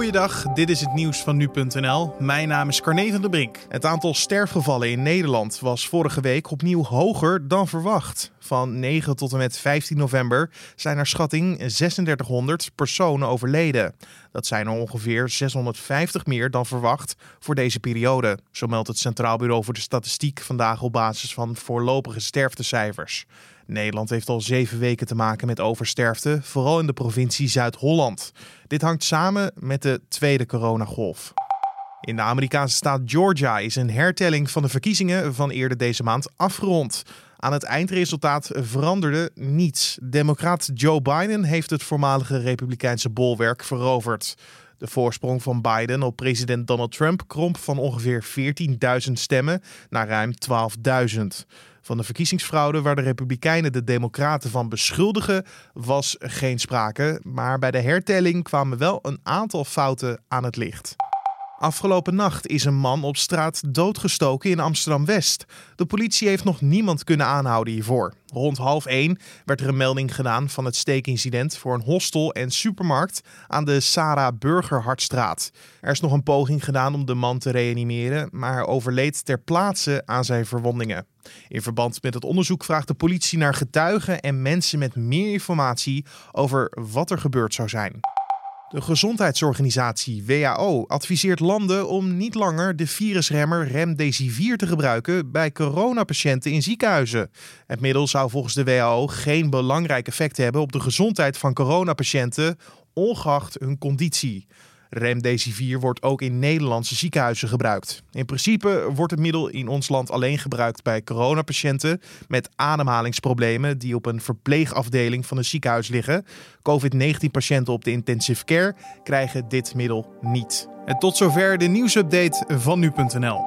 Goeiedag, dit is het nieuws van nu.nl. Mijn naam is Carne van der Brink. Het aantal sterfgevallen in Nederland was vorige week opnieuw hoger dan verwacht. Van 9 tot en met 15 november zijn naar schatting 3600 personen overleden. Dat zijn er ongeveer 650 meer dan verwacht voor deze periode. Zo meldt het Centraal Bureau voor de Statistiek vandaag op basis van voorlopige sterftecijfers. Nederland heeft al zeven weken te maken met oversterfte, vooral in de provincie Zuid-Holland. Dit hangt samen met de tweede coronagolf. In de Amerikaanse staat Georgia is een hertelling van de verkiezingen van eerder deze maand afgerond. Aan het eindresultaat veranderde niets. Democraat Joe Biden heeft het voormalige Republikeinse bolwerk veroverd. De voorsprong van Biden op president Donald Trump kromp van ongeveer 14.000 stemmen naar ruim 12.000. Van de verkiezingsfraude waar de Republikeinen de Democraten van beschuldigen, was geen sprake. Maar bij de hertelling kwamen wel een aantal fouten aan het licht. Afgelopen nacht is een man op straat doodgestoken in Amsterdam West. De politie heeft nog niemand kunnen aanhouden hiervoor. Rond half één werd er een melding gedaan van het steekincident voor een hostel en supermarkt aan de Sarah Burgerhartstraat. Er is nog een poging gedaan om de man te reanimeren, maar hij overleed ter plaatse aan zijn verwondingen. In verband met het onderzoek vraagt de politie naar getuigen en mensen met meer informatie over wat er gebeurd zou zijn. De gezondheidsorganisatie WHO adviseert landen om niet langer de virusremmer Remdesivir te gebruiken bij coronapatiënten in ziekenhuizen. Het middel zou volgens de WHO geen belangrijk effect hebben op de gezondheid van coronapatiënten, ongeacht hun conditie. Remdesivir wordt ook in Nederlandse ziekenhuizen gebruikt. In principe wordt het middel in ons land alleen gebruikt bij coronapatiënten met ademhalingsproblemen die op een verpleegafdeling van een ziekenhuis liggen. COVID-19-patiënten op de intensive care krijgen dit middel niet. En tot zover de nieuwsupdate van nu.nl.